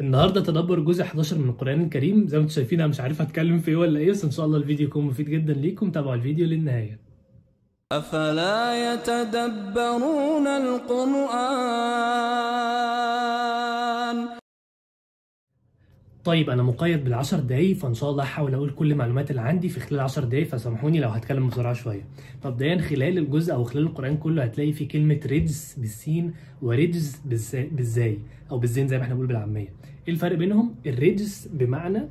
النهارده تدبر جزء 11 من القرآن الكريم. زي ما أنتم شايفين أنا مش عارف هتكلم في إيه ولا إيه بس إن شاء الله الفيديو يكون مفيد جدا ليكم. تابعوا الفيديو للنهاية. أفلا يتدبرون القرآن؟ طيب أنا مقيد بالعشر دقايق فإن شاء الله هحاول أقول كل المعلومات اللي عندي في خلال 10 دقايق فسامحوني لو هتكلم بسرعة شوية. مبدئيا خلال الجزء أو خلال القرآن كله هتلاقي في كلمة رجز بالسين بالزا- بالزاي أو بالزين زي ما إحنا بنقول بالعامية. إيه الفرق بينهم؟ الرجز بمعنى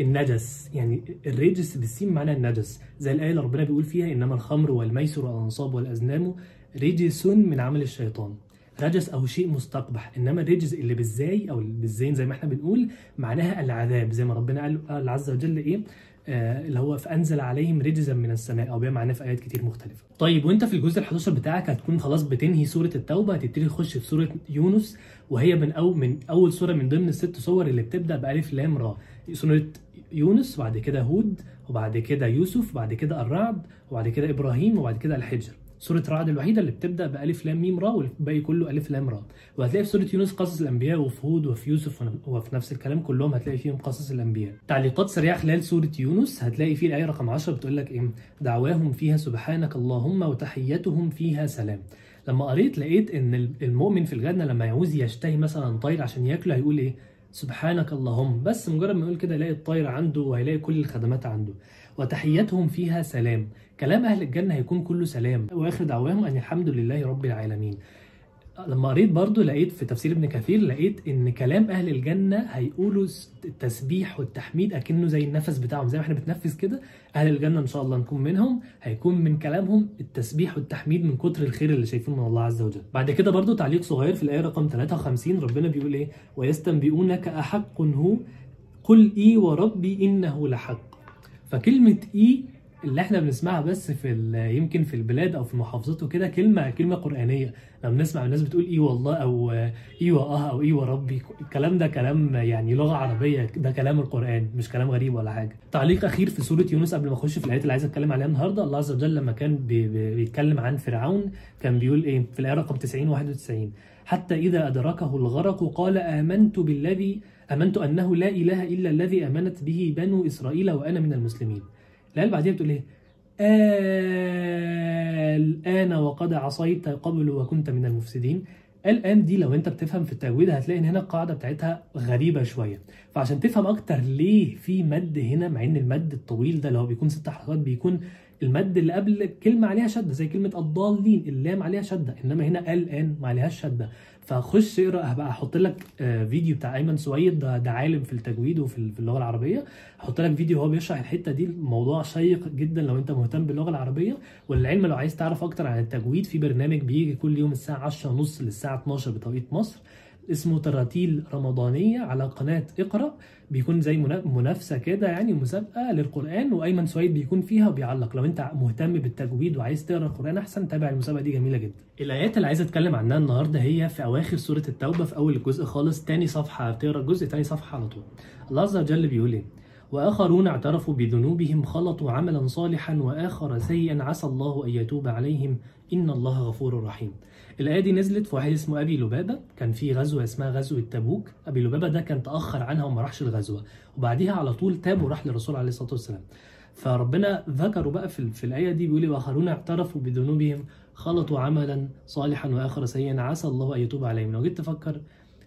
النجس يعني الرجس بالسين معنى النجس. زي الآية اللي ربنا بيقول فيها إنما الخمر والميسر والأنصاب والأزلام رجس من عمل الشيطان. رجس أو شيء مستقبح. إنما الرجز اللي بالزاي اللي بالزين زي ما إحنا بنقول معناها العذاب. زي ما ربنا قال, عز وجل إيه؟ آه اللي هو فأنزل عليهم رجزا من السماء. أو بما معناه في آيات كتير مختلفة. طيب وأنت في الجزء ال11 بتاعك هتكون خلاص بتنهي سورة التوبة. هتبتدي تخش في سورة يونس وهي من أو من أول سورة من ضمن الست سور اللي بتبدأ بألف لام را. سورة يونس وبعد كده هود وبعد كده يوسف وبعد كده الرعد وبعد كده إبراهيم وبعد كده الحجر. سورة رعد الوحيدة اللي بتبدأ بألف لام ميم را والباقي كله ألف لام را وهتلاقي في سورة يونس قصص الأنبياء وفي هود وفي يوسف وفي نفس الكلام كلهم هتلاقي فيهم قصص الأنبياء. تعليقات سريعة خلال سورة يونس هتلاقي في الآية رقم 10 بتقول لك إيه؟ دعواهم فيها سبحانك اللهم وتحيتهم فيها سلام. لما قريت لقيت إن المؤمن في الجنة لما يعوز يشتهي مثلا طير عشان ياكله هيقول إيه؟ سبحانك اللهم. بس مجرد ما يقول كده يلاقي الطير عنده وهيلاقي كل الخدمات عنده. وتحيتهم فيها سلام. كلام أهل الجنة هيكون كله سلام. وآخر دعواهم أن الحمد لله رب العالمين. لما قريت برضو لقيت في تفسير ابن كثير لقيت إن كلام أهل الجنة هيقولوا التسبيح والتحميد أكنه زي النفس بتاعهم. زي ما إحنا بنتنفس كده أهل الجنة إن شاء الله نكون منهم. هيكون من كلامهم التسبيح والتحميد من كتر الخير اللي شايفينه من الله عز وجل. بعد كده برضو تعليق صغير في الآية رقم 53 ربنا بيقول إيه؟ ويستنبئونك أحق هو قل إي وربي إنه لحق. فكلمة اي اللي إحنا بنسمعها بس في يمكن في البلاد أو في المحافظات وكده كلمة كلمة قرآنية. لما بنسمع الناس بتقول اي والله أو اي وآه أو اي وربي الكلام ده كلام يعني لغة عربية ده كلام القرآن مش كلام غريب ولا حاجة. تعليق أخير في سورة يونس قبل ما أخش في الآيات اللي عايز أتكلم عليها النهارده. الله عز وجل لما كان بي بيتكلم عن فرعون كان بيقول إيه؟ في الآية رقم 90 91 حتى إذا أدركه الغرق قال آمنت بالذي آمنت أنه لا إله إلا الذي آمنت به بنو إسرائيل وأنا من المسلمين. الآية اللي بعديها بتقول إيه؟ الآن وقد عصيت قبل وكنت من المفسدين. الآن دي لو أنت بتفهم في التجويد هتلاقي إن هنا القاعدة بتاعتها غريبة شوية. فعشان تفهم أكتر ليه في مد هنا مع إن المد الطويل ده اللي هو بيكون ست حلقات بيكون المد اللي قبل كلمة عليها شدة زي كلمة الضالين اللام عليها شدة إنما هنا الآن ما عليهاش شدة. فخش اقرأ هبقى أحط لك فيديو بتاع أيمن سويد ده, ده عالم في التجويد وفي اللغة العربية. أحط لك فيديو هو بيشرح الحتة دي موضوع شيق جدا لو أنت مهتم باللغة العربية. وللعلم لو عايز تعرف أكتر عن التجويد في برنامج بيجي كل يوم الساعة 10:30 للساعة 12 بتوقيت مصر. اسمه تراتيل رمضانية على قناة اقرأ. بيكون زي منافسة كده يعني مسابقة للقرآن وأيمن سويد بيكون فيها وبيعلق. لو أنت مهتم بالتجويد وعايز تقرأ القرآن أحسن تابع المسابقة دي جميلة جدا. الآيات اللي عايز أتكلم عنها النهاردة هي في أواخر سورة التوبة في أول الجزء خالص تاني صفحة. بتقرأ الجزء تاني صفحة على طول. الله عز وجل بيقول إيه؟ وآخرون اعترفوا بذنوبهم خلطوا عملا صالحا وآخر سيئا عسى الله أن يتوب عليهم. إن الله غفور رحيم. الآية دي نزلت في واحد اسمه أبي لبابة. كان في غزوة اسمها غزوة تبوك. أبي لبابة ده كان تأخر عنها وما راحش الغزوة. وبعديها على طول تاب وراح للرسول عليه الصلاة والسلام. فربنا ذكروا بقى في, في الآية دي بيقول وآخرون اعترفوا بذنوبهم خلطوا عملا صالحا وآخر سيئا. عسى الله أن يتوب عليهم. لو جيت تفكر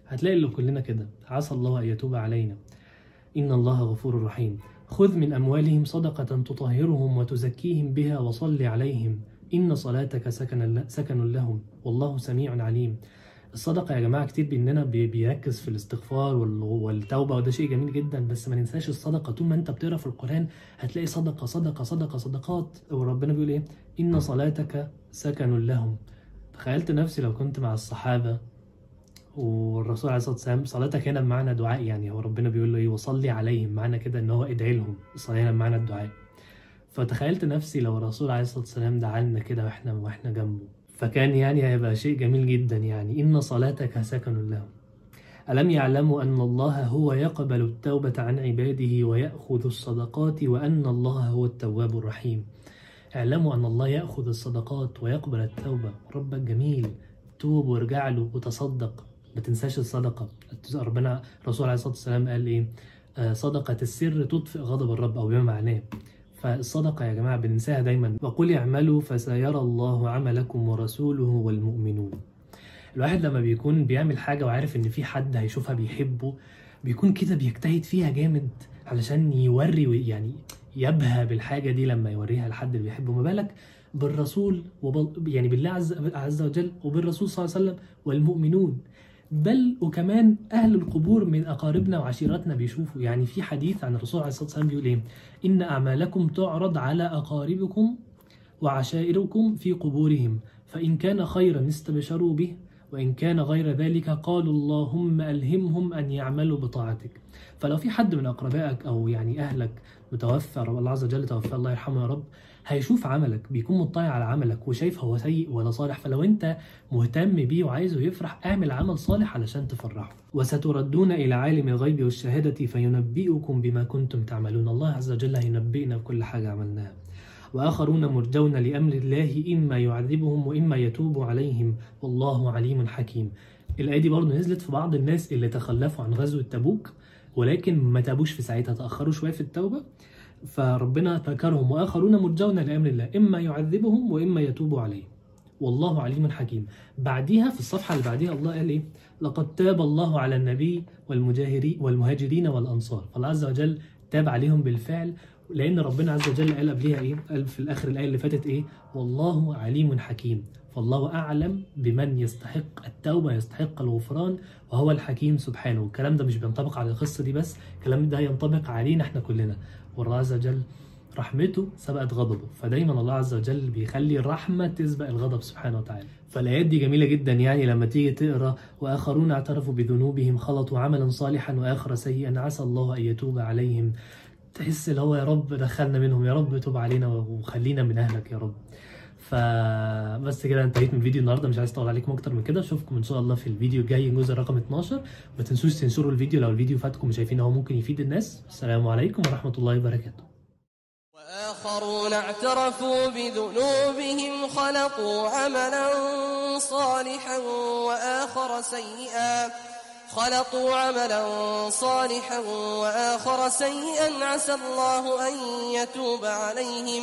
هتلاقي اللي كلنا كده. عسى الله أن يتوب علينا. إن الله غفور رحيم. خذ من أموالهم صدقة تطهرهم وتزكيهم بها وصل عليهم. إن صلاتك سكن سكن لهم. والله سميع عليم. الصدقة يا جماعة كتير مننا بيركز في الاستغفار والتوبة وده شيء جميل جدا. بس ما ننساش الصدقة. طول ما أنت بتقرأ في القرآن هتلاقي صدقة صدقة صدقة صدقات. وربنا بيقول إيه؟ إن صلاتك سكن لهم. تخيلت نفسي لو كنت مع الصحابة والرسول عليه الصلاة والسلام صلاتك هنا بمعنى دعاء يعني. هو ربنا بيقول له إيه؟ وصلي عليهم. معنى كده إن هو ادعي لهم. الصلاه هنا بمعنى الدعاء. فتخيلت نفسي لو الرسول عليه الصلاة والسلام دعا لنا كده وإحنا وإحنا جنبه. فكان يعني هيبقى شيء جميل جدا يعني. ان صلاتك سكن لهم ألم يعلموا أن الله هو يقبل التوبة عن عباده ويأخذ الصدقات وأن الله هو التواب الرحيم. اعلموا أن الله يأخذ الصدقات ويقبل التوبة. ربك جميل. توب وارجع له وتصدق. ما تنساش الصدقة. ربنا الرسول عليه الصلاة والسلام قال إيه؟ آه، صدقة السر تطفئ غضب الرب أو بما معناه. فالصدقة يا جماعة بننساها دايما. وقل اعملوا فسيرى الله عملكم ورسوله والمؤمنون. الواحد لما بيكون بيعمل حاجة وعارف إن في حد هيشوفها بيحبه بيكون كده بيجتهد فيها جامد علشان يوري يعني يبهى بالحاجة دي لما يوريها لحد اللي بيحبه. ما بالك بالرسول وبال يعني بالله عز, عز وجل وبالرسول صلى الله عليه وسلم والمؤمنون. بل وكمان أهل القبور من أقاربنا وعشيرتنا بيشوفوا. يعني في حديث عن الرسول عليه الصلاة والسلام بيقول إيه؟ إن أعمالكم تعرض على أقاربكم وعشائركم في قبورهم فإن كان خيرا استبشروا به وإن كان غير ذلك قالوا اللهم ألهمهم أن يعملوا بطاعتك. فلو في حد من أقربائك أو يعني أهلك متوفى رب الله عز وجل توفى الله يرحمه يا رب هيشوف عملك بيكون مطلع على عملك وشايف هو سيء ولا صالح. فلو انت مهتم بيه وعايزه يفرح اعمل عمل صالح علشان تفرحه. وستردون إلى عالم الغيب والشهادة فينبئكم بما كنتم تعملون. الله عز وجل هينبئنا بكل حاجة عملناها. وآخرون مرجون لأمر الله إما يعذبهم وإما يتوب عليهم. والله عليم حكيم. الآية دي برضه نزلت في بعض الناس اللي تخلفوا عن غزوة تبوك ولكن ما تابوش في ساعتها تأخروا شوية في التوبة. فربنا ذكرهم وآخرون مرجون لأمر الله إما يعذبهم وإما يتوب عليهم والله عليم حكيم. بعديها في الصفحة اللي بعديها الله قال إيه؟ لقد تاب الله على النبي والمجاهرين والمهاجرين والأنصار. فالله عز وجل تاب عليهم بالفعل لأن ربنا عز وجل قال قبليها إيه؟ قال في الآخر الآية اللي فاتت إيه؟ والله عليم حكيم. فالله أعلم بمن يستحق التوبة يستحق الغفران وهو الحكيم سبحانه. والكلام ده مش بينطبق على القصة دي بس الكلام ده ينطبق علينا إحنا كلنا. والله عز وجل رحمته سبقت غضبه. فدايما الله عز وجل بيخلي الرحمة تسبق الغضب سبحانه وتعالى. فالآيات دي جميلة جدا يعني لما تيجي تقرأ وآخرون اعترفوا بذنوبهم خلطوا عملا صالحا وآخر سيئا عسى الله أن يتوب عليهم. تحس اللي هو يا رب دخلنا منهم يا رب توب علينا وخلينا من أهلك يا رب. فبس كده انتهيت من الفيديو النهارده مش عايز اطول عليكم أكتر من كده. اشوفكم إن شاء الله في الفيديو الجاي. الجزء رقم 12 ما تنسوش تنشروا الفيديو لو الفيديو فاتكم وشايفين هو ممكن يفيد الناس. السلام عليكم ورحمة الله وبركاته. وآخرون اعترفوا بذنوبهم خلقوا عملا صالحا وآخر سيئا. خلقوا عملا صالحا وآخر سيئا. عسى الله أن يتوب عليهم.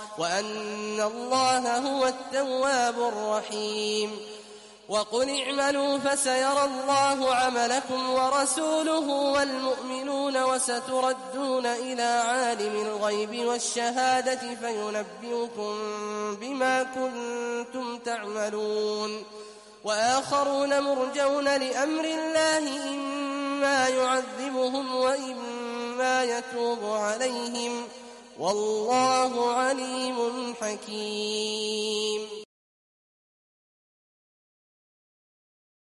وأن الله هو التواب الرحيم. وقل اعملوا فسيرى الله عملكم ورسوله والمؤمنون وستردون إلى عالم الغيب والشهادة فينبئكم بما كنتم تعملون. وآخرون مرجون لأمر الله إما يعذبهم وإما يتوب عليهم. والله عليم حكيم.